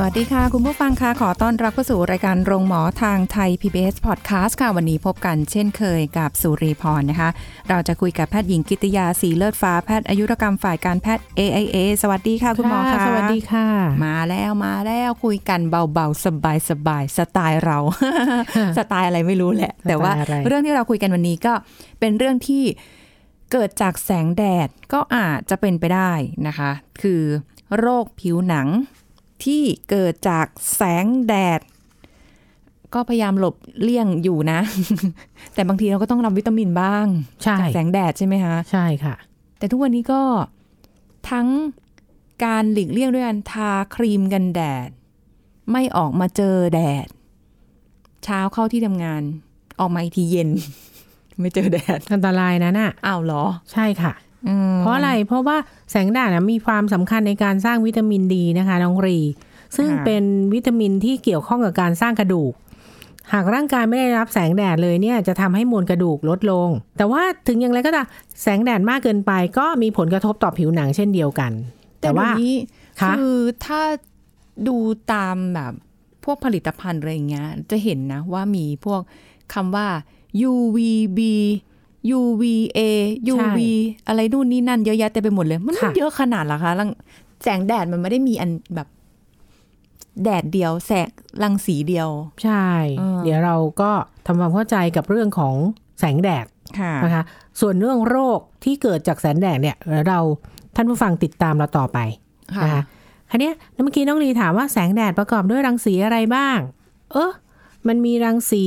สวัสดีค่ะ คุณผู้ฟังค่ะขอต้อนรับเข้าสู่รายการโรงหมอทางไทย PBS Podcast ค่ะ วันนี้พบกันเช่นเคยกับสุรีพรนะคะ เราจะคุยกับแพทย์หญิงกิตยาสีเลิศฟ้าแพทย์อายุรกรรมฝ่ายการแพทย์ AIA สวัสดีค่ะ คุณหมอค่ะ สวัสดีค่ะ มาแล้วมาแล้วคุยกันเบาๆ สบายๆสไตล์เรา สไตล์อะไรไม่รู้แหละ แต่ว่าสไตล์อะไรเรื่องที่เราคุยกันวันนี้ก็เป็นเรื่องที่เกิดจากแสงแดดก็อาจจะเป็นไปได้นะคะ คือโรคผิวหนัง ที่เกิดจากแสงแดด ก็พยายามหลบเลี่ยงอยู่นะ แต่บางทีเราก็ต้องรับวิตามินบ้างใช่จากแสงแดดใช่ไหมคะใช่ค่ะ แต่ทุกวันนี้ก็ทั้งการหลีกเลี่ยงด้วยการทาครีมกันแดด ไม่ออกมาเจอแดด เช้าเข้าที่ทำงาน ออกมาอีกทีเย็น ไม่เจอแดด อันตรายนะน่ะอ้าวเหรอ ใช่ค่ะอืม เพราะอะไร เพราะว่าแสงแดดนะมีความสำคัญในการสร้างวิตามินดีนะคะน้องรี ซึ่งเป็นวิตามินที่เกี่ยวข้องกับการสร้างกระดูก หากร่างกายไม่ได้รับแสงแดดเลยเนี่ยจะทำให้มวลกระดูกลดลง แต่ว่าถึงอย่างไรก็ตามแสงแดดมากเกินไป ก็มีผลกระทบต่อผิวหนังเช่นเดียวกัน แต่ว่าเดี๋ยนี้คะคือถ้าดูตามแบบพวกผลิตภัณฑ์อะไรอย่างเงี้ยจะเห็นนะว่ามีพวกคำว่า UVB UVA UV อะไรนู่นนี่นั่นเยอะแยะเต็มไปหมดเลย มันไม่เยอะขนาดหรอคะรังแสงแดดมันไม่ได้มีอันแบบแดดเดียวแสงรังสีเดียว ใช่เออเดี๋ยวเราก็ทำความเข้าใจกับเรื่องของแสงแดดค่ะนะคะ ส่วนเรื่องโรคที่เกิดจากแสงแดดเนี่ย เราท่านผู้ฟังติดตามเราต่อไปค่ะนะคะคันนี้ยเมื่อกี้น้องลีถามว่าแสงแดดประกอบด้วยรังสีอะไรบ้าง เออมันมีรังสี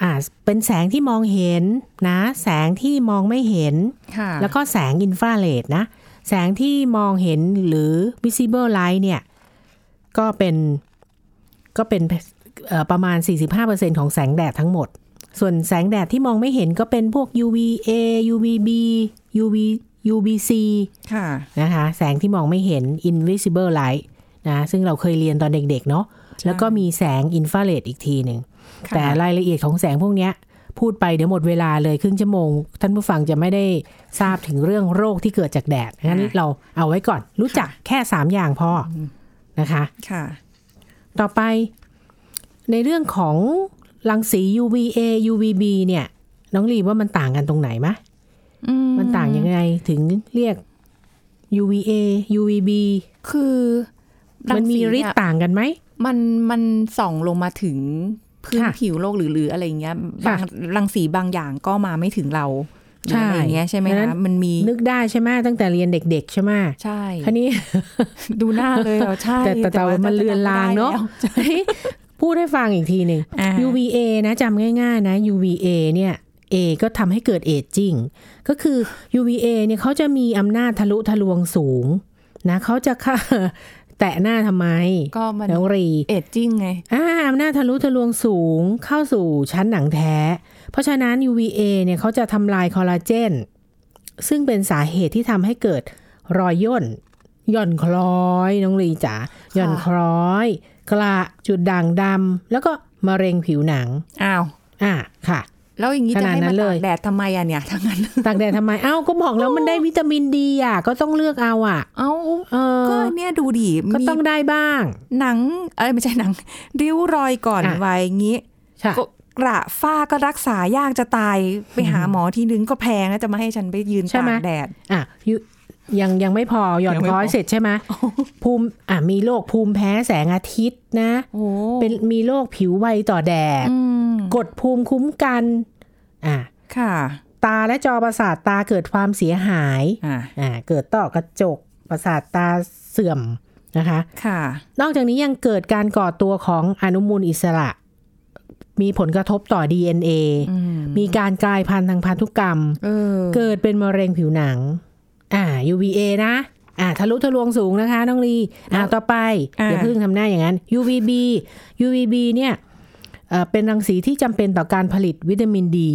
อ่าเป็นแสงที่มองเห็นนะ แสงที่มองไม่เห็นค่ะแล้วก็แสงอินฟราเรดนะ แสงที่มองเห็นหรือ visible light เนี่ย ก็เป็นก็เป็นเอ่อประมาณ 45%ของแสงแดดทั้งหมด ส่วนแสงแดดที่มองไม่เห็นก็เป็นพวก UVA UVB UV UVC ค่ะนะคะ แสงที่มองไม่เห็น invisible light นะ ซึ่งเราเคยเรียนตอนเด็กๆเนาะ แล้วก็มีแสงอินฟราเรดอีกทีหนึ่งค่ะ แต่รายละเอียดของแสงพวกเนี้ยพูดไปเดี๋ยวหมดเวลาเลยครึ่งชั่วโมง ท่านผู้ฟังจะไม่ได้ทราบถึงเรื่องโรคที่เกิดจากแดดงั้นเราเอาไว้ก่อน รู้จักแค่สามอย่างพออนะคะค่ะ ต่อไปในเรื่องของรังสี UVA UVB เนี่ย น้องลีว่ามันต่างกันตรงไหนมะมันต่างยังไงถึงเรียก UVA UVB คือรัมันงมีสีฤทเยธิ์ต่างกันไหมมันมันส่องลงมาถึง พื้นค่ะผิวโลกหรือหรืออะไรเงี้ยค่ะบางรังสีบางอย่างก็มาไม่ถึงเราหรือใช่อะไรเงี้ยใช่ไหมดังนั้คะนมันมีนึกได้ใช่ไหมตั้งแต่เรียนเด็ก ๆ ใช่ไหมใช่คันนี้ดูหน้าเลยเหรอใช่แต่แต่แต่ว่ามันเลือนลางเนอะจำไม่ได้แล้วพูดให้ฟังอีกทีหนึ่งอ่า UVA นะจำง่าย ๆ นะ UVA เนี่ย A ก็ทำให้เกิดเอจจิ้งก็คือ UVA เนี่ยเขาจะมีอำนาจทะลุทะลวงสูงนะเขาจะเข้า แตะหน้าทำไม ก็มันน้องรี เอจจิ้งไง อ่าอำนาจทะลุทะลวงสูงเข้าสู่ชั้นหนังแท้ เพราะฉะนั้น UVA เนี่ยเขาจะทำลายคอลลาเจน ซึ่งเป็นสาเหตุที่ทำให้เกิดรอยย่นหย่อนคล้อยน้องลีจ๋าหย่อนคล้อย กระจุดด่างดำแล้วก็มะเร็งผิวหนัง อ้าว อ่าค่ะ แล้วอย่างนี้ขจะนาดให้นั้มานเลตายกแดดทำไมอะเนี่ยทั้งนั้นตากแดดทำไมเอ้าก็บอกแล้วมันได้วิตามินดีอะก็ต้องเลือกเอาอะ เอ้าเออก็เนี่ยดูดิก็มีต้องได้บ้าง หนังเอ้ยไม่ใช่หนัง ริ้วรอยก่อนอะไว้อย่างงี้ค่ะก็กระฝ้าก็รักษายากจะตายไปหาหมอทีนึงก็แพงแล้วจะมาให้ฉันไปยืนใช่ตาไหมกแดดอะยุยังยังไม่พอหย่อนยังไม่คล้อยพอเสร็จใช่ไหมภูมิอะมีโรคภูมิแพ้แสงอาทิตย์นะโอ้เป็นมีโรคผิวไวต่อแดดอืมกดภูมิคุ้มกัน อะค่ะ ตาและจอประสาทตาเกิดความเสียหายอ่าอ่าเกิดต้อกระจกประสาทตาเสื่อมนะคะค่ะ นอกจากนี้ยังเกิดการก่อตัวของอนุมูลอิสระ มีผลกระทบต่อ DNA อืมมีการกลายพันธุ์ทางพันธุกรรมเออเกิดเป็นมะเร็งผิวหนัง อ่า UVA นะอ่าทะลุทะลวงสูงนะคะ น้องลีอ่าต่อไปอ่าอย่าเพิ่งทำหน้าอย่างนั้น UVB UVB เนี่ย เอ่อเป็นรังสีที่จำเป็นต่อการผลิตวิตามินดี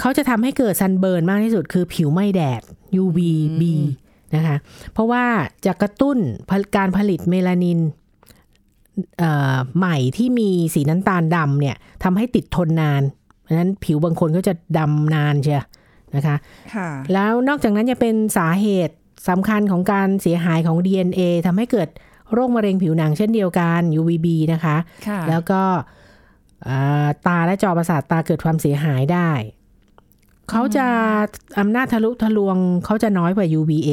เขาจะทำให้เกิด sunburn มากที่สุดคือผิวไหม้แดด UVB นะคะ เพราะว่าจะกระตุ้นการผลิตเมลานินเอ่อใหม่ที่มีสีน้ำตาลดำเนี่ยทำให้ติดทนนาน เพราะฉะนั้นผิวบางคนก็จะดำนานเชียวนะคะค่ะแล้วนอกจากนั้นจะเป็นสาเหตุสำคัญของการเสียหายของ DNA ทำให้เกิดโรคมะเร็งผิวหนังเช่นเดียวกัน UVB นะคะค่ะแล้วก็อ่า ตาและจอประสาทตาเกิดความเสียหายได้ เขาจะอำนาจทะลุทะลวงเขาจะน้อยกว่า UVA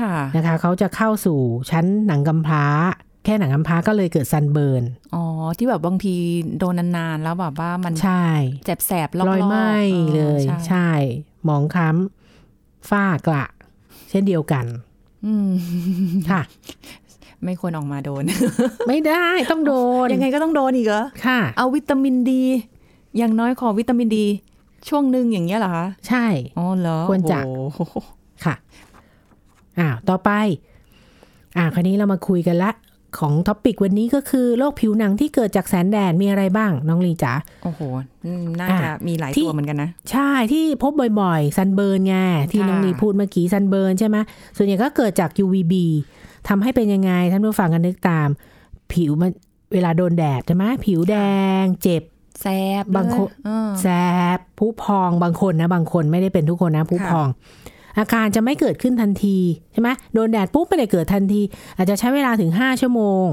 ค่ะนะคะเขาจะเข้าสู่ชั้นหนังกำพร้า แค่หนังกำพร้าก็เลยเกิดซันเบิร์น อ๋อ ที่แบบบางทีโดนนานๆ แล้วแบบว่ามันใช่แสบแสบๆลอกๆรอยไหม้ออเลยใช่ใช่ หมองคล้ำฝ้ากระ เช่นเดียวกันอืมค่ะ ไม่ควรออกมาโดน ไม่ได้ต้องโดน ยังไงก็ต้องโดนอีกเหรอค่ะ เอาวิตามินดี อย่างน้อยขอวิตามินดี ช่วงหนึ่งอย่างเงี้ยเหรอคะใช่ อ๋อเหรอควรจะโอ้โหค่ะอ้าวต่อไป อ่าคราวนี้เรามาคุยกันละของท็อปิกวันนี้ก็คือโรคผิวหนังที่เกิดจากแสงแดดมีอะไรบ้าง น้องลีจ๋าโอ้โหอืมน่าอะจะมีหลายที่ตัวเหมือนกันนะ ใช่ที่พบบ่อยๆ sunburn ไงที่ค่ะน้องลีพูดเมื่อกี้ sunburn ใช่ไหมส่วนใหญ่ก็เกิดจาก UVB ทำให้เป็นยังไงท่านผู้ฟังกันนึกตาม ผิวมันเวลาโดนแดดใช่ไหมผิวแดง เจ็บแสบบางคนเออแสบผุพองบางคนนะบางคนไม่ได้เป็นทุกคนนะผู้ค่ะพอง อาการจะไม่เกิดขึ้นทันทีใช่ไหมโดนแดดปุ๊บไม่ได้เกิดทันที อาจจะใช้เวลาถึง5ชั่วโมง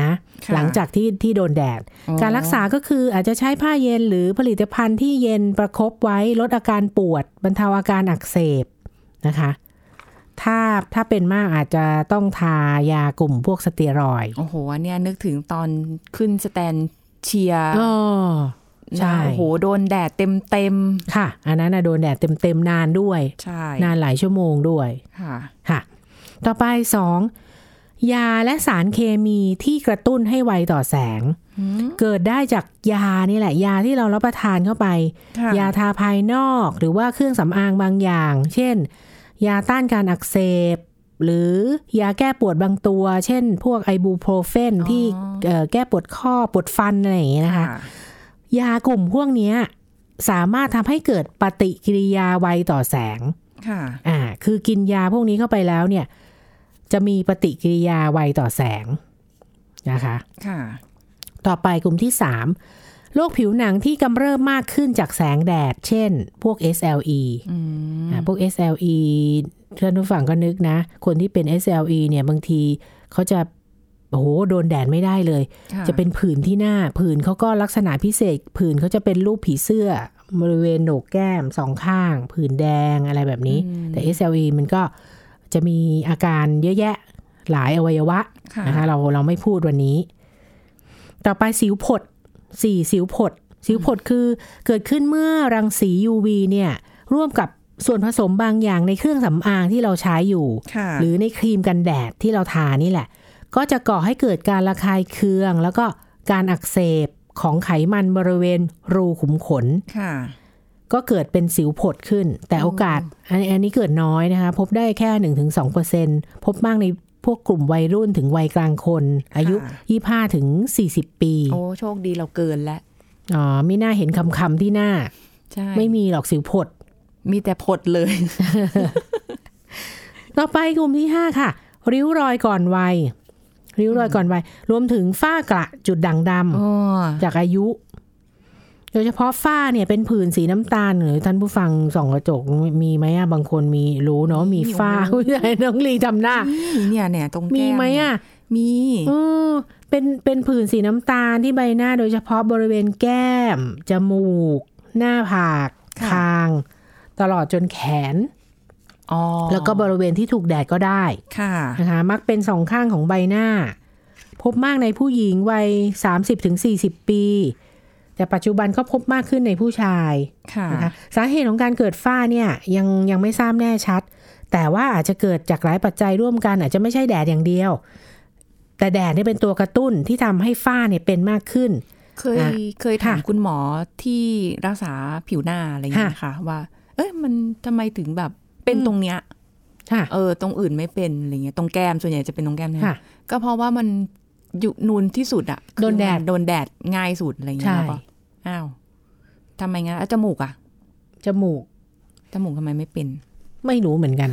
นะค่ะหลังจากที่ที่โดนแดดอ๋อการรักษาก็คืออาจจะใช้ผ้าเย็นหรือผลิตภัณฑ์ที่เย็นประคบไว้ลดอาการปวดบรรเทาอาการอักเสบนะคะ ถ้าถ้าเป็นมากอาจจะต้องทายากลุ่มพวกสเตียรอยด์โอ้โหอันเนี้ยนึกถึงตอนขึ้นสแตนเชียร์อ๋อใช่นะโอ้โหโดนแดดเต็มเต็มค่ะ อันนั้นนะโดนแดดเต็มๆนานด้วยๆใช่ นานหลายชั่วโมงด้วยค่ะค่ะ ต่อไปสองยาและสารเคมีที่กระตุ้นให้ไวต่อแสง เกิดได้จากยานี่แหละ ยาที่เรารับประทานเข้าไปค่ะยาทาภายนอกหรือว่าเครื่องสำอางบางอย่าง เช่น ยาต้านการอักเสบ หรือยาแก้ปวดบางตัว เช่น พวกไอบูโปรเฟนที่เอ่อแก้ปวดข้อปวดฟันอะไรอย่างเงี้ยนะคะ ยากลุ่มพวกเนี้ยสามารถทำให้เกิดปฏิกิริยาไวต่อแสงค่ะอ่า คือกินยาพวกนี้เข้าไปแล้วเนี่ย จะมีปฏิกิริยาไวต่อแสงนะคะ ค่ะ ต่อไปกลุ่มที่3 โรคผิวหนังที่กำเริบมากขึ้นจากแสงแดด เช่น พวก SLE อืมอ่าพวก SLE ท่านผู้ฟังก็นึกนะ คนที่เป็น SLE เนี่ยบางทีเขาจะโอ้โหโดนแดดไม่ได้เลยค่จะเป็นผื่นที่หน้า ผื่นเขาก็ลักษณะพิเศษ ผื่นเขาจะเป็นรูปผีเสื้อบริเวณโหนกแก้มสองข้าง ผื่นแดงอะไรแบบนี้ แต่ SLE มันก็จะมีอาการเยอะแยะหลายอวัยวะค่ะนะคะเราเราไม่พูดวันนี้ ต่อไปสิวผด สี่สิวผด สิวผดคือเกิดขึ้นเมื่อรังสี UV เนี่ยร่วมกับส่วนผสมบางอย่างในเครื่องสำอางที่เราใช้อยู่ค่ะหรือในครีมกันแดดที่เราทานี่แหละ ก็จะก่อให้เกิดการระคายเคือง แล้วก็การอักเสบของไขมันบริเวณรูขุมขนค่ะก็เกิดเป็นสิวผดขึ้น แต่โอกาสอันอันนี้เกิดน้อยนะคะ พบได้แค่ 1-2%พบมากใน พวกกลุ่มวัยรุ่นถึงวัยกลางคน อายุ 25 ถึง 40 ปี โอ้ โชคดีเราเกินแล้วอ๋อไม่น่าเห็นคำคำๆที่หน้า ใช่ ไม่มีหรอกสิวผด มีแต่ผดเลย ต่อไปกลุ่มที่ 5 ค่ะ ริ้วรอยก่อนวัยริ้วรอยก่อนวัยรวมถึงฝ้ากระจุดด่างดอ๋อำจากอายุโดยเฉพาะฝ้าเนี่ยเป็นผื่นสีน้ำตาลหรือท่านผู้ฟังส่องกระจกมีไหมอะบางคนมีรู้เนาะมีฝ้าอุ้ยน้องลีทำหน้านี่เนี่ยเนี่ยตรงแก้มีไหมเนี่ยอะมีเออเป็นเป็นผื่นสีน้ำตาลที่ใบหน้าโดยเฉพาะบริเวณแก้ม จมูก หน้าผาก คาง ตลอดจนแขนอ๋อแล้วก็บริเวณที่ถูกแดดก็ได้ค่ะนะคะมักเป็นสองข้างของใบหน้า พบมากในผู้หญิงวัย 30-40 ปี แต่ปัจจุบันก็พบมากขึ้นในผู้ชายค่ะนะคะสาเหตุของการเกิดฝ้าเนี่ยยังยังไม่ทราบแน่ชัด แต่ว่าอาจจะเกิดจากหลายปัจจัยร่วมกัน อาจจะไม่ใช่แดดอย่างเดียว แต่แดดเนี่ยเป็นตัวกระตุ้นที่ทำให้ฝ้าเนี่ยเป็นมากขึ้น เคยอะเคยถามค่ะคุณหมอที่รักษาผิวหน้าอะไรอย่างเงี้ยค่ะว่า เอ้ยมันทำไมถึงแบบเป็นตรงเนี้ยค่ะเออตรงอื่นไม่เป็นอะไรเงี้ยตรงแก้มส่วนใหญ่จะเป็นตรงแก้มนะค่ะก็เพราะว่ามันอ ยู่นูนที่สุดอะโดนแดดคือมัโดนแดดง่ายสุดอะไรเงี้ใช่ยแล้วก็อ้าวทำไมงั้นแล้วจมูกอะจมูกจมูกทำไมไม่เป็น ไม่รู้เหมือนกัน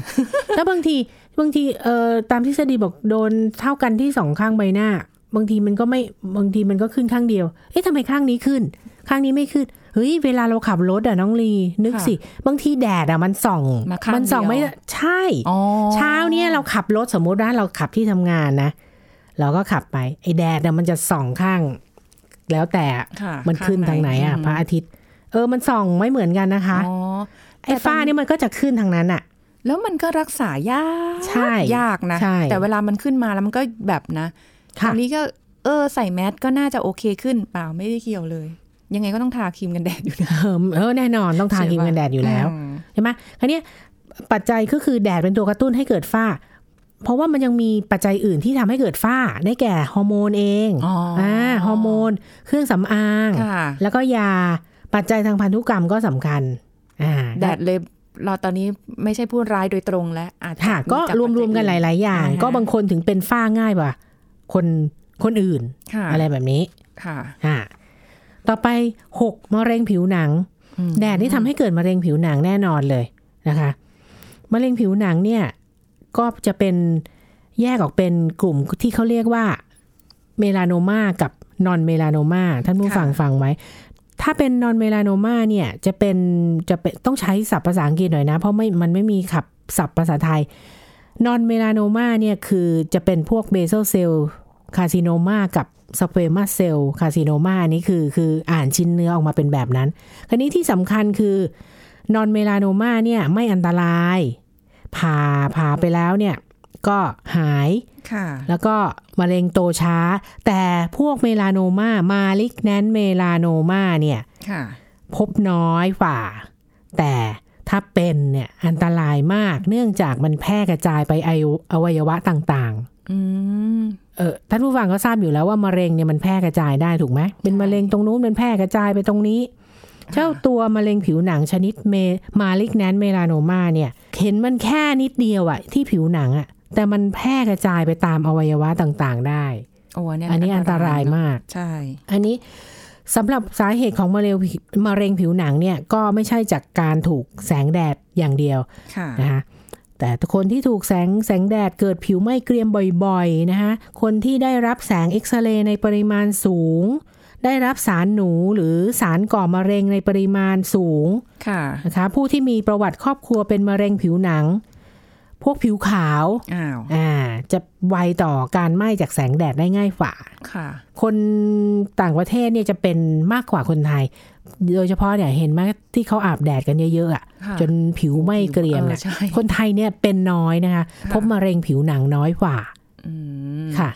แล้วบางทีบางทีเอ่อตามทฤษฎีบอกโดนเท่ากันที่สองข้างใบหน้า บางทีมันก็ไม่บางทีมันก็ขึ้นข้างเดียว เอ๊ะทำไมข้างนี้ขึ้น ข้างนี้ไม่ขึ้นเฮ้ยเวลาเราขับรถอะน้องลี นึกค่ะสิ บางทีแดดอะมันส่องมาข้างมัส่องเดียวไม่ได้ใช่อ๋อเช้าเนี่ยเราขับรถสมมุติว่าเราขับที่ทำงานนะ เราก็ขับไป ไอ้แดดเนี่ยมันจะส่องข้าง แล้วแต่ค่ะมันขึ้นข้ทางไหนอะมพระอาทิตย์ เออมันส่องไม่เหมือนกันนะคะอ๋อไอ้ฝ้านี่มันก็จะขึ้นทางนั้นอะแล้วมันก็รักษายากใช่ยากนะใช่แต่เวลามันขึ้นมาแล้วมันก็แบบนะค่ะอันนี้ก็เออใส่แมสก็น่าจะโอเคขึ้นเปล่าไม่ได้เกี่ยวเลย ยังไงก็ต้องทาครีมกันแดดอยู่นะเออเออแน่นอนต้องทาครีมกันแดดอยู่แล้วอืมใช่ไหมคราวเนี้ยปัจจัยก็คือแดดเป็นตัวกระตุ้นให้เกิดฝ้า เพราะว่ามันยังมีปัจจัยอื่นที่ทำให้เกิดฝ้าได้แก่ฮอร์โมนเองอ๋ออ่ฮอร์โมน เครื่องสำอางค่ะแล้วก็ยาปัจจัยทางพันธุกรรมก็สำคัญอ่าแดดเลยเราตอนนี้ไม่ใช่พูดร้ายโดยตรงแล้วอาจจะค่ะก็จากรวมๆกันหลาย ๆ อย่างอ่าฮะก็บางคนถึงเป็นฝ้าง่ายกว่าคนคนอื่นค่ะอะไรแบบนี้ค่ะอ่าต่อไปหกมะเร็งผิวหนังอืมแดดนี่ทำให้เกิดมะเร็งผิวหนังแน่นอนเลยนะคะ มะเร็งผิวหนังเนี่ย ก็จะเป็นแยกออกเป็นกลุ่มที่เขาเรียกว่าเมลานมากับ non-melanoma ท่านผู้ฟังฟังไว้ ถ้าเป็น non-melanoma เนี่ยจะเป็นจะเป็นต้องใช้ศัพท์ภาษาอังกฤษหน่อยนะ เพราะไม่มันไม่มีคำศัพท์ภาษาไทย non-melanoma เนี่ยคือจะเป็นพวก basal cell carcinoma กับ squamous cell carcinoma นี่คือคืออ่านชิ้นเนื้อออกมาเป็นแบบนั้น คราวนี้ที่สำคัญคือนอนเมลาน o มาเนี่ยไม่อันตราย ผ่าผ่าไปแล้วเนี่ยก็หายค่ะแล้วก็มะเร็งโตช้า แต่พวกเมลาน o มามาลิกแนนเมลาน o มาเนี่ยค่ะพบน้อยฝ่า แต่ถ้าเป็นเนี่ยอันตรายมากเนื่องจากมันแพร่กระจายไปอายุอวัยวะต่างอืมๆเออท่านผู้ฟังก็ทราบอยู่แล้วว่ามะเร็งเนี่ยมันแพร่กระจายได้ถูกไหมเป็นมะเร็งตรงนู้นมันแพร่กระจายไปตรงนี้ เจ้าตัวมะเร็งผิวหนังชนิดเมมาลิกแนนเมลาน o มาเนี่ย เห็นมันแค่นิดเดียวอะที่ผิวหนังอะแต่มันแพร่กระจายไปตามอวัยวะต่างๆ ได้โอ้เนี่ยอันนี้อันตรายเนอะมาก ใช่ อันนี้สำหรับสาเหตุของมะเร็งผิวมะเร็งผิวหนังเนี่ยก็ไม่ใช่จากการถูกแสงแดดอย่างเดียวค่ะนะคะแต่คนที่ถูกแสงแสงแดดเกิดผิวไหม้เกรียมบ่อยๆนะคะคนที่ได้รับแสงเอ็กซเรย์ในปริมาณสูง ได้รับสารหนูหรือสารก่อมะเร็งในปริมาณสูงค่ะนะคะผู้ที่มีประวัติครอบครัวเป็นมะเร็งผิวหนัง พวกผิวขาวอ้าวอ่าจะไวต่อการไหม้จากแสงแดดได้ง่ายฝ่าค่ะ คนต่างประเทศเนี่ยจะเป็นมากกว่าคนไทย โดยเฉพาะเนี่ยเห็นไหมที่เขาอาบแดดกันเยอะๆอะค่ะจนผิวไหม้เกรียมออน่ะใช่คนไทยเนี่ยเป็นน้อยนะคะค่ะพบมะเร็งผิวหนังน้อยกว่าอืมค่ะ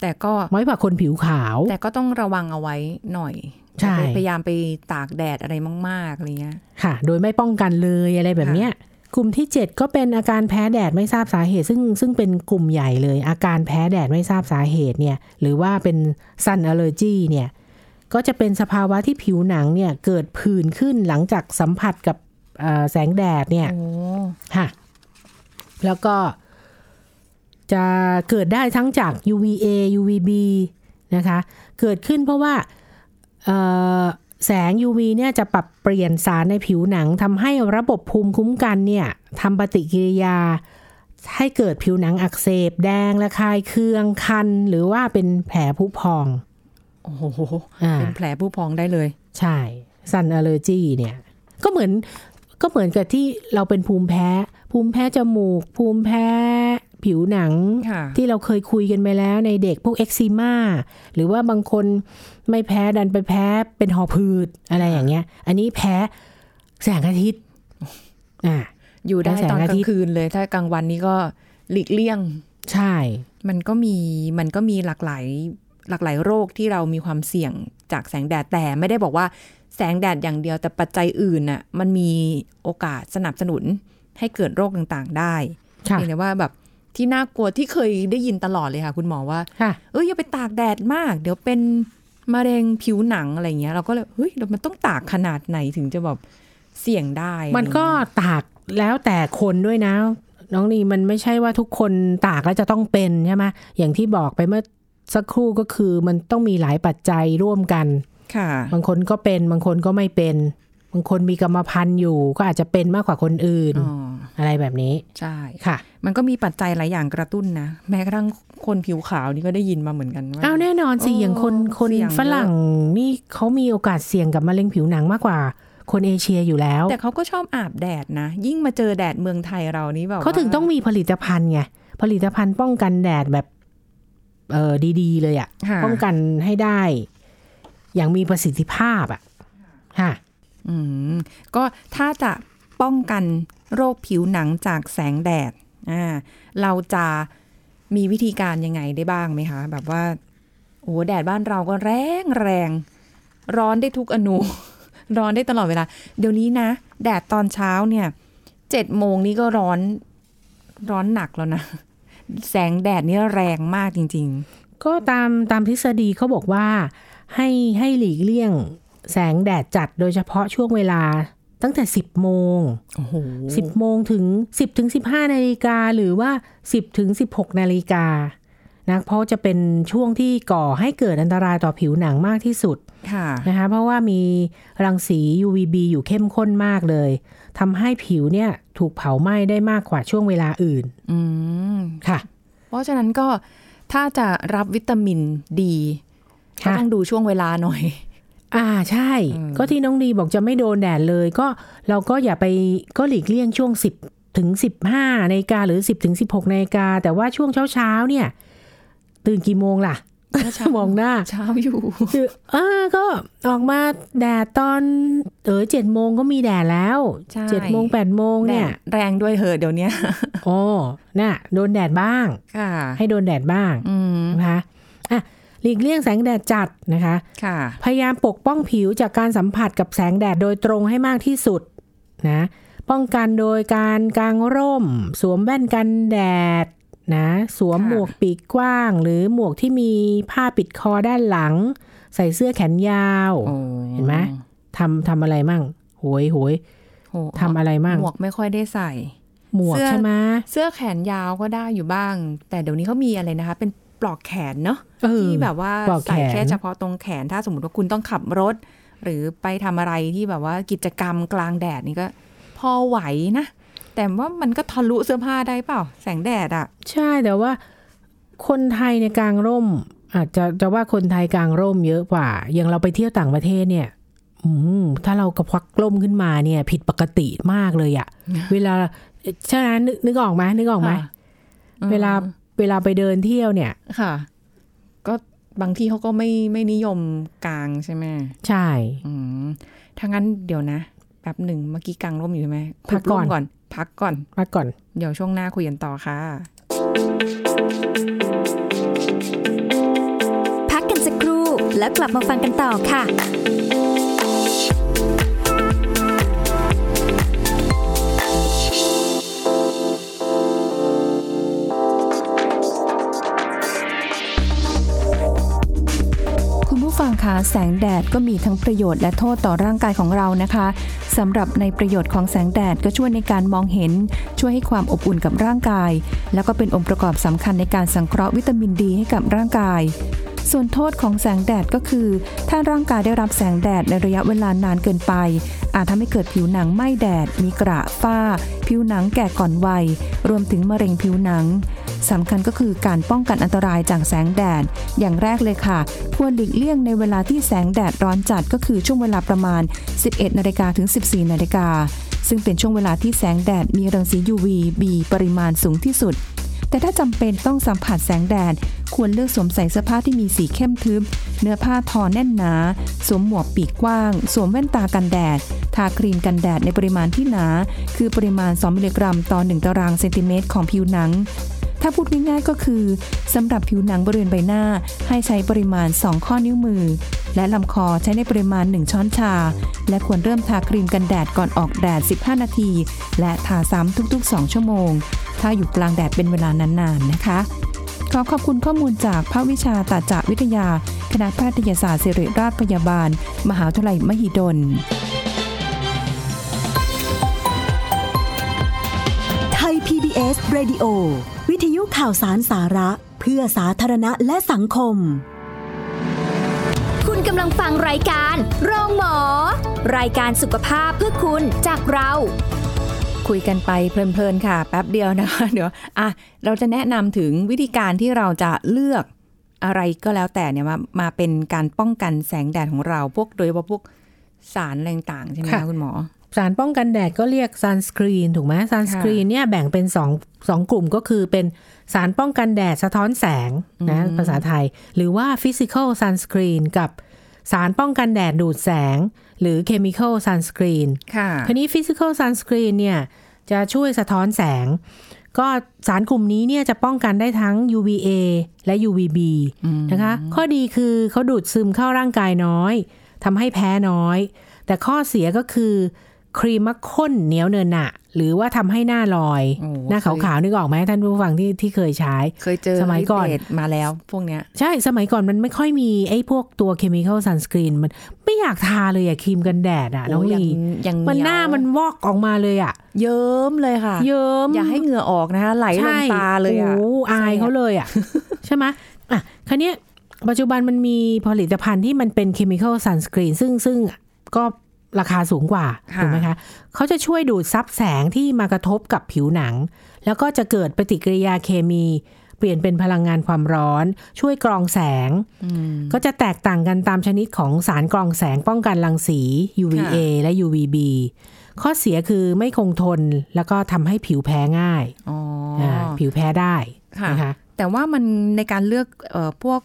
แต่ก็น้อยกว่าคนผิวขาว แต่ก็ต้องระวังเอาไว้หน่อยใช่อย่าไปพยายามไปตากแดดอะไรมากๆอะไรเงี้ยค่ะ โดยไม่ป้องกันเลยอะไรแบบเนี้ยกลุ่มที่ 7 ก็เป็นอาการแพ้แดดไม่ทราบสาเหตุ ซึ่งซึ่งเป็นกลุ่มใหญ่เลย อาการแพ้แดดไม่ทราบสาเหตุเนี่ยหรือว่าเป็นซันอ l ลเลอร์จีเนี่ยก็จะเป็นสภาวะที่ผิวหนังเนี่ยเกิดผื่นขึ้นหลังจากสัมผัสกับเอ่อแสงแดดเนี่ยโอ้ค่ะแล้วก็ จะเกิดได้ทั้งจาก UVA UVB นะคะ เกิดขึ้นเพราะว่าเอ่อแสง UV เนี่ยจะปรับเปลี่ยนสารในผิวหนังทำให้ระบบภูมิคุ้มกันเนี่ยทำปฏิกิริยา ให้เกิดผิวหนังอักเสบแดงระคายเคืองคัน หรือว่าเป็นแผลผุพอง โอ้โหอ่าเป็นแผลผู้พองได้เลย ใช่ซันอ l เลอร์จีเนี่ย ก็เหมือนก็เหมือนกับที่เราเป็นภูมิแพ้ ภูมิแพ้จมูก ภูมิแพ้ ผิวหนังค่ะที่เราเคยคุยกันไปแล้วในเด็กพวกเอ็กซิมาหรือว่าบางคนไม่แพ้ดันไปแพ้เป็นหอบพืดอะไรอย่างเงี้ย อันนี้แพ้แสงอาทิตย์อ่าอยู่ได้แสงตอนอากลาทิตงย์คืนเลย ถ้ากลางวันนี้ก็หลีกเลี่ยง ใช่ มันก็มีมันก็มีหลากหลายหลากหลายโรคที่เรามีความเสี่ยงจากแสงแดดแต่ไม่ได้บอกว่าแสงแดดอย่างเดียวแต่ปัจจัยอื่นน่ะมันมีโอกาสสนับสนุนให้เกิดโรคต่างๆได้ค่ะเพียงแต่ว่าแบบ ที่น่ากลัวที่เคยได้ยินตลอดเลยค่ะ คุณหมอว่าค่ะเอ้ยอย่าไปตากแดดมาก เดี๋ยวเป็นมะเร็งผิวหนังอะไรเงี้ย เราก็เลยเฮ้ยเรามันต้องตากขนาดไหนถึงจะแบบเสี่ยงได้ มันก็ตากแล้วแต่คนด้วยนะ น้องนีมันไม่ใช่ว่าทุกคนตากแล้วจะต้องเป็นใช่ไหมอย่างที่บอกไปเมื่อสักครู่ก็คือมันต้องมีหลายปัจจัยร่วมกัน ค่ะ บางคนก็เป็นบางคนก็ไม่เป็น บางคนมีกรรมพันธุ์อยู่ ก็อาจจะเป็นมากกว่าคนอื่นอ๋ออะไรแบบนี้ ใช่ค่ะ มันก็มีปัจจัยหลายอย่างกระตุ้นนะ แม้กระทั่งคนผิวขาวนี่ก็ได้ยินมาเหมือนกันว่าอ้าวแน่นอนสิโอ้อย่างคนคนเสี่ยงเยอะฝรั่งนี่เขามีโอกาสเสี่ยงกับมะเร็งผิวหนังมากกว่าคนเอเชียอยู่แล้ว แต่เขาก็ชอบอาบแดดนะ ยิ่งมาเจอแดดเมืองไทยเรานี่แบบเขาถึงว่ต้องมีผลิตภัณฑ์ไงผลิตภัณฑ์ป้องกันแดดแบบเออดีๆ เลยอะค่ะ ป้องกันให้ได้ อย่างมีประสิทธิภาพอะค่ะ อืมก็ถ้าจะป้องกันโรคผิวหนังจากแสงแดดอ่าเราจะมีวิธีการยังไงได้บ้างไหมคะ แบบว่า โอ้แดดบ้านเราก็แรงแรง ร้อนได้ทุกอนูร้อนได้ตลอดเวลา เดี๋ยวนี้นะ แดดตอนเช้าเนี่ยเจ็ดโมงนี้ก็ร้อนร้อนหนักแล้วนะ แสงแดดนี่แรงมากจริง ๆ ก็ตามตามทฤษฎีเขาบอกว่าให้ให้หลีกเลี่ยง แสงแดดจัดโดยเฉพาะช่วงเวลาตั้งแต่ 10 โมงๆโอ้โห10 โมงถึง 10 ถึง 15 นาฬิกาหรือว่า 10 ถึง 16 นาฬิกานะเพราะจะเป็นช่วงที่ก่อให้เกิดอันตรายต่อผิวหนังมากที่สุดค่ะนะคะเพราะว่ามีรังสี UVB อยู่เข้มข้นมากเลยทำให้ผิวเนี่ยถูกเผาไหม้ได้มากกว่าช่วงเวลาอื่นอืมค่ะ เพราะฉะนั้นก็ถ้าจะรับวิตามินดีก็ค่ะต้องดูช่วงเวลาหน่อย อ่าใช่อืมก็ที่น้องดีบอกจะไม่โดนแดดเลย ก็เราก็อย่าไปก็หลีกเลี่ยงช่วง10ถึง15นาฬิกาหรือ10ถึง16นาฬิกา แต่ว่าช่วงเช้าเช้าๆเนี่ย ตื่นกี่โมงล่ะมองหน้าเช้าอยู่คืออ่าก็ออกมาแดดตอนเออเจ็ดโมงก็มีแดดแล้วใช่เจ็ดโมงแปดโมงแดเนี่ยดแรงด้วยเหอะเดี๋ยวเนี้ยโอ้น่ะ โดนแดดบ้างค่ะให้โดนแดดบ้างอืมนะคะอะ หลีกเลี่ยงแสงแดดจัดนะคะค่ะพยายามปกป้องผิวจากการสัมผัสกับแสงแดดโดยตรงให้มากที่สุดนะป้องกันโดยการกางร่ม สวมแว่นกันแดดนะสวมค่ะหมวกปีกกว้าง หรือหมวกที่มีผ้าปิดคอด้านหลัง ใส่เสื้อแขนยาวโอ้เห็นไหมทำทำอะไรมั่งโหยโหยโอ้ทำอะไรมั่งหมวกไม่ค่อยได้ใส่หมวกเสื้อใช่ไหมเสื้อแขนยาวก็ได้อยู่บ้าง แต่เดี๋ยวนี้เขามีอะไรนะคะ เป็น ปลอกแขนเนาะเออที่แบบว่าปลอกแขนใส่แค่เฉพาะตรงแขน ถ้าสมมติว่าคุณต้องขับรถ หรือไปทำอะไรที่แบบว่ากิจกรรมกลางแดดนี่ก็ พอไหวนะ แต่ว่ามันก็ทะลุเสื้อผ้าได้เปล่า แสงแดดอะใช่แต่ว่าคนไทยในยกลางร่ม อาจจะจะว่าคนไทยกลางร่มเยอะกว่า อย่างเราไปเที่ยวต่างประเทศเนี่ยอืมถ้าเรากระควักร่มขึ้นมาเนี่ย ผิดปกติมากเลยอะเวลาใช่ไหมนึกนึกออกไหมนึกออกไหมค่ะเวลา เวลาไปเดินเที่ยวเนี่ยค่ะ ก็บางที่เขาก็ไม่ไม่นิยมกลางใช่ไหมใช่อืมถ้างั้นเดี๋ยวนะแป๊บหนึ่งเมื่อกี้กลางร่มอยู่ใช่ไหมพักก่อนหุบร่มก่อน พักก่อนมาก่อน เดี๋ยวช่วงหน้าคุยกันต่อค่ะ พักกันสักครู่แล้วกลับมาฟังกันต่อค่ะ ผู้ฟังคะแสงแดดก็มีทั้งประโยชน์และโทษต่อร่างกายของเรานะคะสำหรับในประโยชน์ของแสงแดดก็ช่วยในการมองเห็น ช่วยให้ความอบอุ่นกับร่างกาย แล้วก็เป็นองค์ประกอบสำคัญในการสังเคราะห์วิตามินดีให้กับร่างกาย ส่วนโทษของแสงแดดก็คือ ถ้าร่างกายได้รับแสงแดดในระยะเวลานานเกินไป อาจทำให้เกิดผิวหนังไหม้แดด มีกระฝ้า ผิวหนังแก่ก่อนวัย รวมถึงมะเร็งผิวหนัง สำคัญก็คือการป้องกันอันตรายจากแสงแดด อย่างแรกเลยค่ะควรหลีกเลี่ยงในเวลาที่แสงแดดร้อนจัดก็คือช่วงเวลาประมาณ 11นาฬิกาถึง 14นาฬิกาซึ่งเป็นช่วงเวลาที่แสงแดดมีรังสี UVB ปริมาณสูงที่สุด แต่ถ้าจำเป็นต้องสัมผัสแสงแดด ควรเลือกสวมใส่เสื้อผ้าที่มีสีเข้มทึบ เนื้อผ้าทอแน่นหนา สวมหมวกปีกกว้าง สวมแว่นตากันแดด ทาครีมกันแดดในปริมาณที่หนา คือปริมาณ 2 มิลลิกรัม ต่อ 1 ตารางเซนติเมตรของผิวหนัง ถ้าพูดง่ายๆก็คือสำหรับผิวหนังบริเวณใบหน้า ให้ใช้ปริมาณ 2 ข้อนิ้วมือ และลำคอใช้ในปริมาณ 1 ช้อนชา และควรเริ่มทาครีมกันแดดก่อนออกแดด 15 นาที และทาซ้ำทุก ๆ 2 ชั่วโมง ถ้าอยู่กลางแดดเป็นเวลานานๆนะคะ ขอขอบคุณข้อมูลจากภาควิชาตาจาวิทยา คณะแพทยศาสตร์ศิริราชพยาบาล มหาวิทยาลัยมหิดลไทย PBS PBS Radio วิทยุข่าวสารสาระ เพื่อสาธารณะและสังคม คุณกำลังฟังรายการโรงหมอ รายการสุขภาพเพื่อคุณจากเรา คุยกันไปเพลินๆค่ะ แป๊บเดียวนะคะ เดี๋ยวอะเราจะแนะนำถึงวิธีการที่เราจะเลือกอะไรก็แล้วแต่เนี่ยมามาเป็นการป้องกันแสงแดดของเราพวกโดยเฉพาะพวกสารอะไรต่างๆใช่ไหมค่ะคะคุณหมอ สารป้องกันแดดก็เรียก sunscreen ถูกไหม sunscreen เนี่ยแบ่งเป็นสองสองกลุ่มก็คือเป็นสารป้องกันแดดสะท้อนแสงนะภาษาไทย หรือว่า physical sunscreen กับสารป้องกันแดดดูดแสง หรือ chemical sunscreen ค่ะคราวนี้ physical sunscreen เนี่ยจะช่วยสะท้อนแสง ก็สารกลุ่มนี้เนี่ยจะป้องกันได้ทั้ง UVA และ UVB นะคะ ข้อดีคือเขาดูดซึมเข้าร่างกายน้อยทำให้แพ้น้อย แต่ข้อเสียก็คือ ครีมมักข้นเหนียวเหนอะหนะหรือว่าทำให้หน้าลอยโอ้หน้าเคขาวยๆนึกออกไหมท่านผู้ฟังที่ที่เคยใช้ เคยเจอสมัยก่อนฤทธิ์เดชมาแล้วพวกเนี้ย ใช่สมัยก่อนมันไม่ค่อยมีไอ้พวกตัว chemical sunscreen มันไม่อยากทาเลยอะครีมกันแดดอะน้องโยัลียังมันหน้ามันวอกออกมาเลยอะเยิ้มเลยค่ะ เยิ้มอย่าให้เหงื่อออกนะคะไหลลใช่งตาเลยอะโอ้อายเขาเลยอะใช่ไหมอะคราวเนี้ยปัจจุบันมันมีผลิตภัณฑ์ที่มันเป็นเคมีคอลซันสกรีนซึ่งซึ่งก็ ราคาสูงกว่าค่ะถูกไหมคะเขาจะช่วยดูดซับแสงที่มากระทบกับผิวหนัง แล้วก็จะเกิดปฏิกิริยาเคมี เปลี่ยนเป็นพลังงานความร้อน ช่วยกรองแสง ก็จะแตกต่างกันตามชนิดของสารกรองแสงป้องกันรังสี UVA และ UVB ข้อเสียคือไม่คงทนแล้วก็ทำให้ผิวแพ้ง่ายอ๋อาผิวแพ้ได้ค่ะนะคะแต่ว่ามันในการเลือกเอ่อพวก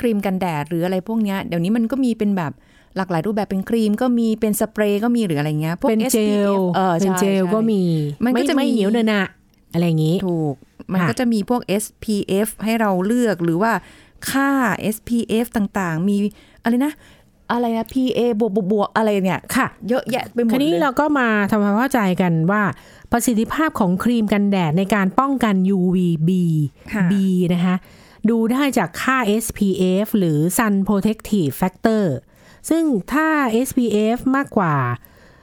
ครีมกันแดดหรืออะไรพวกเนี้ยเดี๋ยวนี้มันก็มีเป็นแบบ หลากหลายรูปแบบเป็นครีมก็มีเป็นสเปรย์ก็มีหรืออะไรเงี้ยพวกเป็นเจล SPF เออเป็นใช่เจลใช่ก็มี มันก็จะไม่มีเหนียวเนอะหนะอะไรอย่างนี้ถูก มันค่ะก็จะมีพวก SPF ให้เราเลือกหรือว่าค่า SPF ต่างๆ มีอะไรนะ อะไรนะ PA บวกบวกบวกอะไรเนี่ยค่ะ เยอะแยะไปหมคดราวนี้เลยเราก็มาทำความเข้าใจกันว่า ประสิทธิภาพของครีมกันแดดในการป้องกัน UVB ค่ะ B นะคะ ดูได้จากค่า SPF หรือ Sun Protective Factor ซึ่งถ้า SPF มากกว่า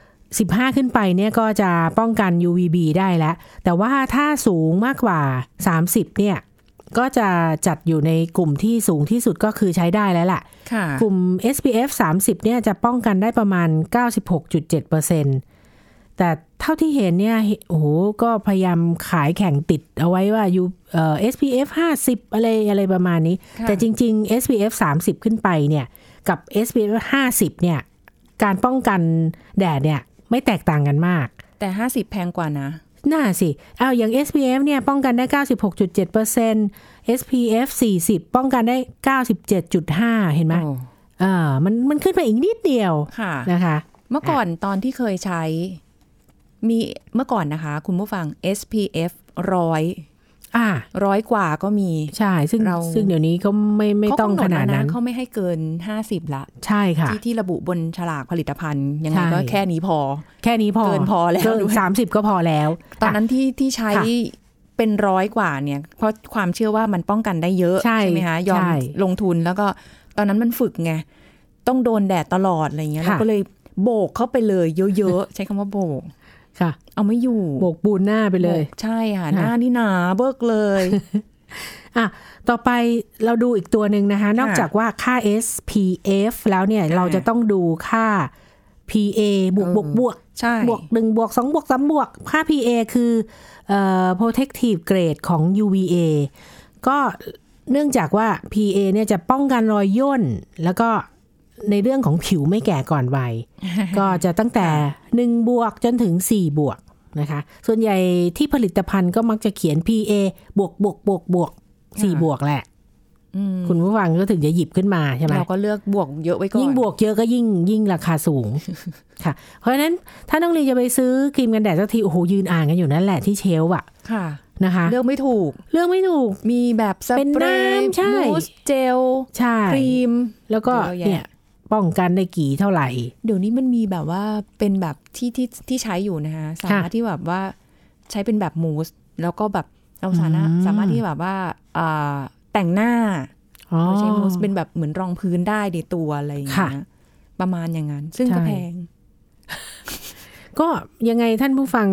15 ขึ้นไปเนี่ยก็จะป้องกัน UVB ได้แล้ว แต่ว่าถ้าสูงมากกว่า 30 เนี่ย ก็จะจัดอยู่ในกลุ่มที่สูงที่สุดก็คือใช้ได้แล้วล่ะค่ะกลุ่ม SPF 30 เนี่ยจะป้องกันได้ประมาณ 96.7%แต่เท่าที่เห็นเนี่ย โอ้โห ก็พยายามขายแข่งติดเอาไว้ว่าอยู่เอ่อ SPF 50 อะไรอะไรประมาณนี้ค่ะแต่จริง ๆ SPF 30 ขึ้นไปเนี่ย กับ SPF 50 เนี่ย การป้องกันแดดเนี่ย ไม่แตกต่างกันมาก แต่ 50 แพงกว่านะ น่าสิเอาอย่าง SPF เนี่ย ป้องกันได้ 96.7% SPF 40 ป้องกันได้ 97.5 เห็นไหมโอ้อ่ามันมันขึ้นไปอีกนิดเดียวค่ะนะคะ เมื่อก่อนตอนที่เคยใช้ มีเมื่อก่อนนะคะ คุณผู้ฟัง SPF ร้อย อ่าร้อยกว่าก็มี ใช่ ซึ่งเราซึ่งเดี๋ยวนี้ก็ไม่ไม่ต้องเขขกำหนาดแล้วนั้นเขาไม่ให้เกิน 50 ละ ใช่ค่ะ ที่ที่ระบุบนฉลากผลิตภัณฑ์ ยังไงใช่ก็แค่นี้พอ แค่นี้พอ เกินพอแล้วเกินด้วยสามสิบก็พอแล้ว ตอนนั้นที่ที่ใช้ค่ะเป็นร้อยกว่าเนี่ย เพราะความเชื่อว่ามันป้องกันได้เยอะใช่ไหมคะยอมใช่ลงทุนแล้วก็ตอนนั้นมันฝึกไงต้องโดนแดดตลอดอะไรเงี้ยค่ะเราก็เลยโบกเข้าไปเลยเยอะๆ ใช้คำว่าโบก ค่ะ เอาไม่อยู่โบกปูนหน้าไปเลยโบกใช่ค่ะค่ะ หน้านี่หนาเบิกเลยอะต่อไปเราดูอีกตัวหนึ่งนะคะ นอกจากว่าค่า SPF แล้วเนี่ยค่ะเราจะต้องดูค่า PA บวกบวกบวกใช่บวกหนึ่งบวกสองบวกสามบวก ค่า PA คือเอ่อ protective grade ของ UVA ก็เนื่องจากว่า PA เนี่ยจะป้องกันรอยย่น แล้วก็ ในเรื่องของผิวไม่แก่ก่อนวัย ก็จะตั้งแต่1บวกจนถึง4บวกนะคะ ส่วนใหญ่ที่ผลิตภัณฑ์ก็มักจะเขียน PA บวกบวกบวกบวก4บวกแหละอืมคุณผู้ฟังก็ถึงจะหยิบขึ้นมาใช่ไหมเราก็เลือกบวกเยอะไว้ก่อนยิ่งบวกเยอะก็ยิ่งยิ่งราคาสูงค่ะ เพราะฉะนั้นถ้าน้องลีจะไปซื้อครีมกันแดดสักทีโอ้โหยืนอ่านกันอยู่นั่นแหละที่เชลฟ์อะค่ะนะคะ เลือกไม่ถูกเรื่องไม่ถูกมีแบบสเป็นเปรย์น้ำใช่มูสเจลใช่ครีม แล้วก็เยอะแยะเนี่ย ป้องกันได้กี่เท่าไหร่ เดี๋ยวนี้มันมีแบบว่าเป็นแบบที่ที่ที่ใช้อยู่นะคะสามารถที่แบบว่าใช้เป็นแบบมูสแล้วก็แบบเราสามารถอืมสามารถที่แบบว่าอ่าแต่งหน้าอ๋อโดยใช้มูสเป็นแบบเหมือนรองพื้นได้ในตัวอะไรอย่างค่ะเงี้ยประมาณอย่างนั้น ซึ่งก็ใช่แพง ก็ยังไงท่านผู้ฟัง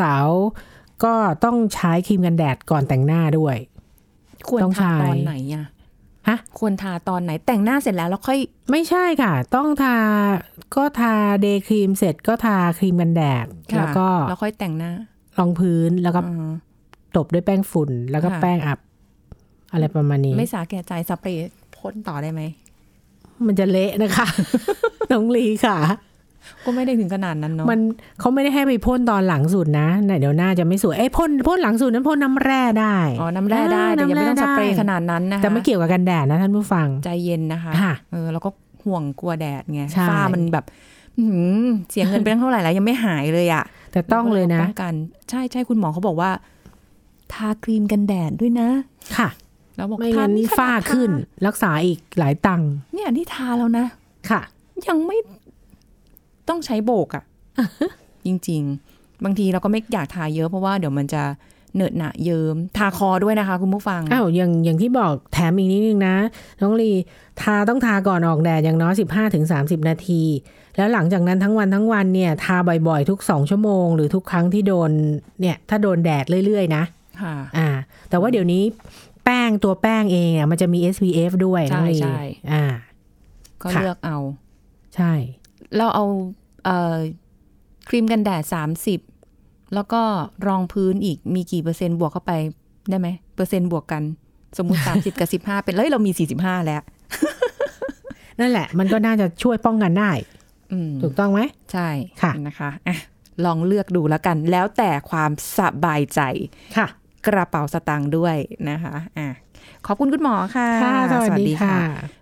สาวก็ต้องใช้ครีมกันแดดก่อนแต่งหน้าด้วย ควรต้องทาใช้ตอนไหนอะ ฮะควรทาตอนไหนแต่งหน้าเสร็จแล้วแล้วค่อย ไม่ใช่ค่ะ ต้องทาก็ทาเดย์ครีมเสร็จก็ทาครีมกันแดดค่ะแล้วก็แล้วค่อยแต่งหน้ารองพื้นแล้วก็อืมตบด้วยแป้งฝุ่น แล้วก็ค่ะแป้งอับ อะไรประมาณนี้ ไม่สาแก่ใจสเปรย์พ่นต่อได้ไหม มันจะเละนะคะ น้องลีค่ะ ก็ไม่ได้ถึงขนาดนั้นเนาะมันเขาไม่ได้ให้ไปพ่นตอนหลังสุดนะน่ะเดี๋ยวหน้าจะไม่สวยเอ้ยพ่นพ่นหลังสุดนั้นพ่นน้ำแร่ได้อ๋อน้ำแร่ได้แต่ยังไม่ต้องสเปรย์ขนาดนั้นนะคะแต่ไม่เกี่ยวกับกันแดดนะท่านผู้ฟังใจเย็นนะคะค่ะเออแล้วก็ห่วงกลัวแดดไงใช่ฝ้ามันแบบอื้อหือเสียเงินไปตั้งเท่าไหร่แล้วยังไม่หายเลยอะแต่ต้องเลยนะป้องกันใช่ใช่คุณหมอเขาบอกว่า ทาครีมกันแดดด้วยนะ ค่ะแล้วบอกไม่งั้นทขดฝ้าขึ้นทรักษาอีกหลายตังค์าเนี่ยนี่ทาแล้วนะค่ะ ยังไม่ ต้องใช้โบกอะจริง ๆ บางทีเราก็ไม่อยากทาเยอะเพราะว่าเดี๋ยวมันจะเหนอะหนะเยิม้มทาคอด้วยนะคะ คุณผู้ฟังอ้าวอย่างอย่างที่บอกแถมอีกนิดนึงนะ น้องลีทาต้องทาก่อนออกแดดอย่างน้อยสิบห้าถึงสามสิบนาที แล้วหลังจากนั้นทั้งวันทั้งวันเนี่ย ทาบ่อยๆ ทุกสองชั่วโมง หรือทุกครั้งที่โดนเนี่ย ถ้าโดนแดดเรื่อย ๆ นะค่ะอ่า แต่ว่าเดี๋ยวนี้แป้งตัวแป้งเองอะมันจะมี SPF ด้วยน้องลีใช่ใช่อ่า ก็ค่ะเลือกเอา ใช่ เราเอาเอ่อครีมกันแดดสามสิบแล้วก็รองพื้นอีกมีกี่เปอร์เซ็นต์บวกเข้าไปได้ไหมเปอร์เซ็นต์บวกกัน สมมุติสามสิบกับสิบห้าเป็นเฮ้ยเรามีสี่สิบห้าแล้ว นั่นแหละ มันก็น่าจะช่วยป้องกันได้อืมถูกต้องไหมใช่ค่ะนะคะอะลองเลือกดูแล้วกัน แล้วแต่ความสบายใจค่ะ กระเป๋าสตางค์ด้วยนะคะอะ ขอบคุณคุณหมอค่ะค่ะสวัสดีค่ะ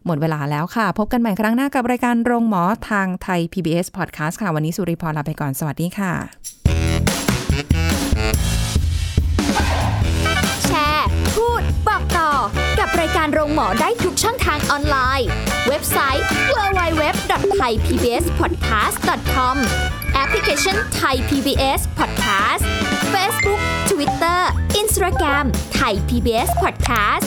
หมดเวลาแล้วค่ะ พบกันใหม่ครั้งหน้ากับรายการโรงหมอทางไทย PBS Podcast ค่ะ วันนี้สุริพรลาไปก่อน สวัสดีค่ะ แชร์ พูด บอกต่อ กับรายการโรงหมอได้ทุกช่องทางออนไลน์ เว็บไซต์ www.thaipbspodcast.com แอปพลิเคชัน Thai PBS Podcast Facebook Twitter Instagram Thai PBS Podcast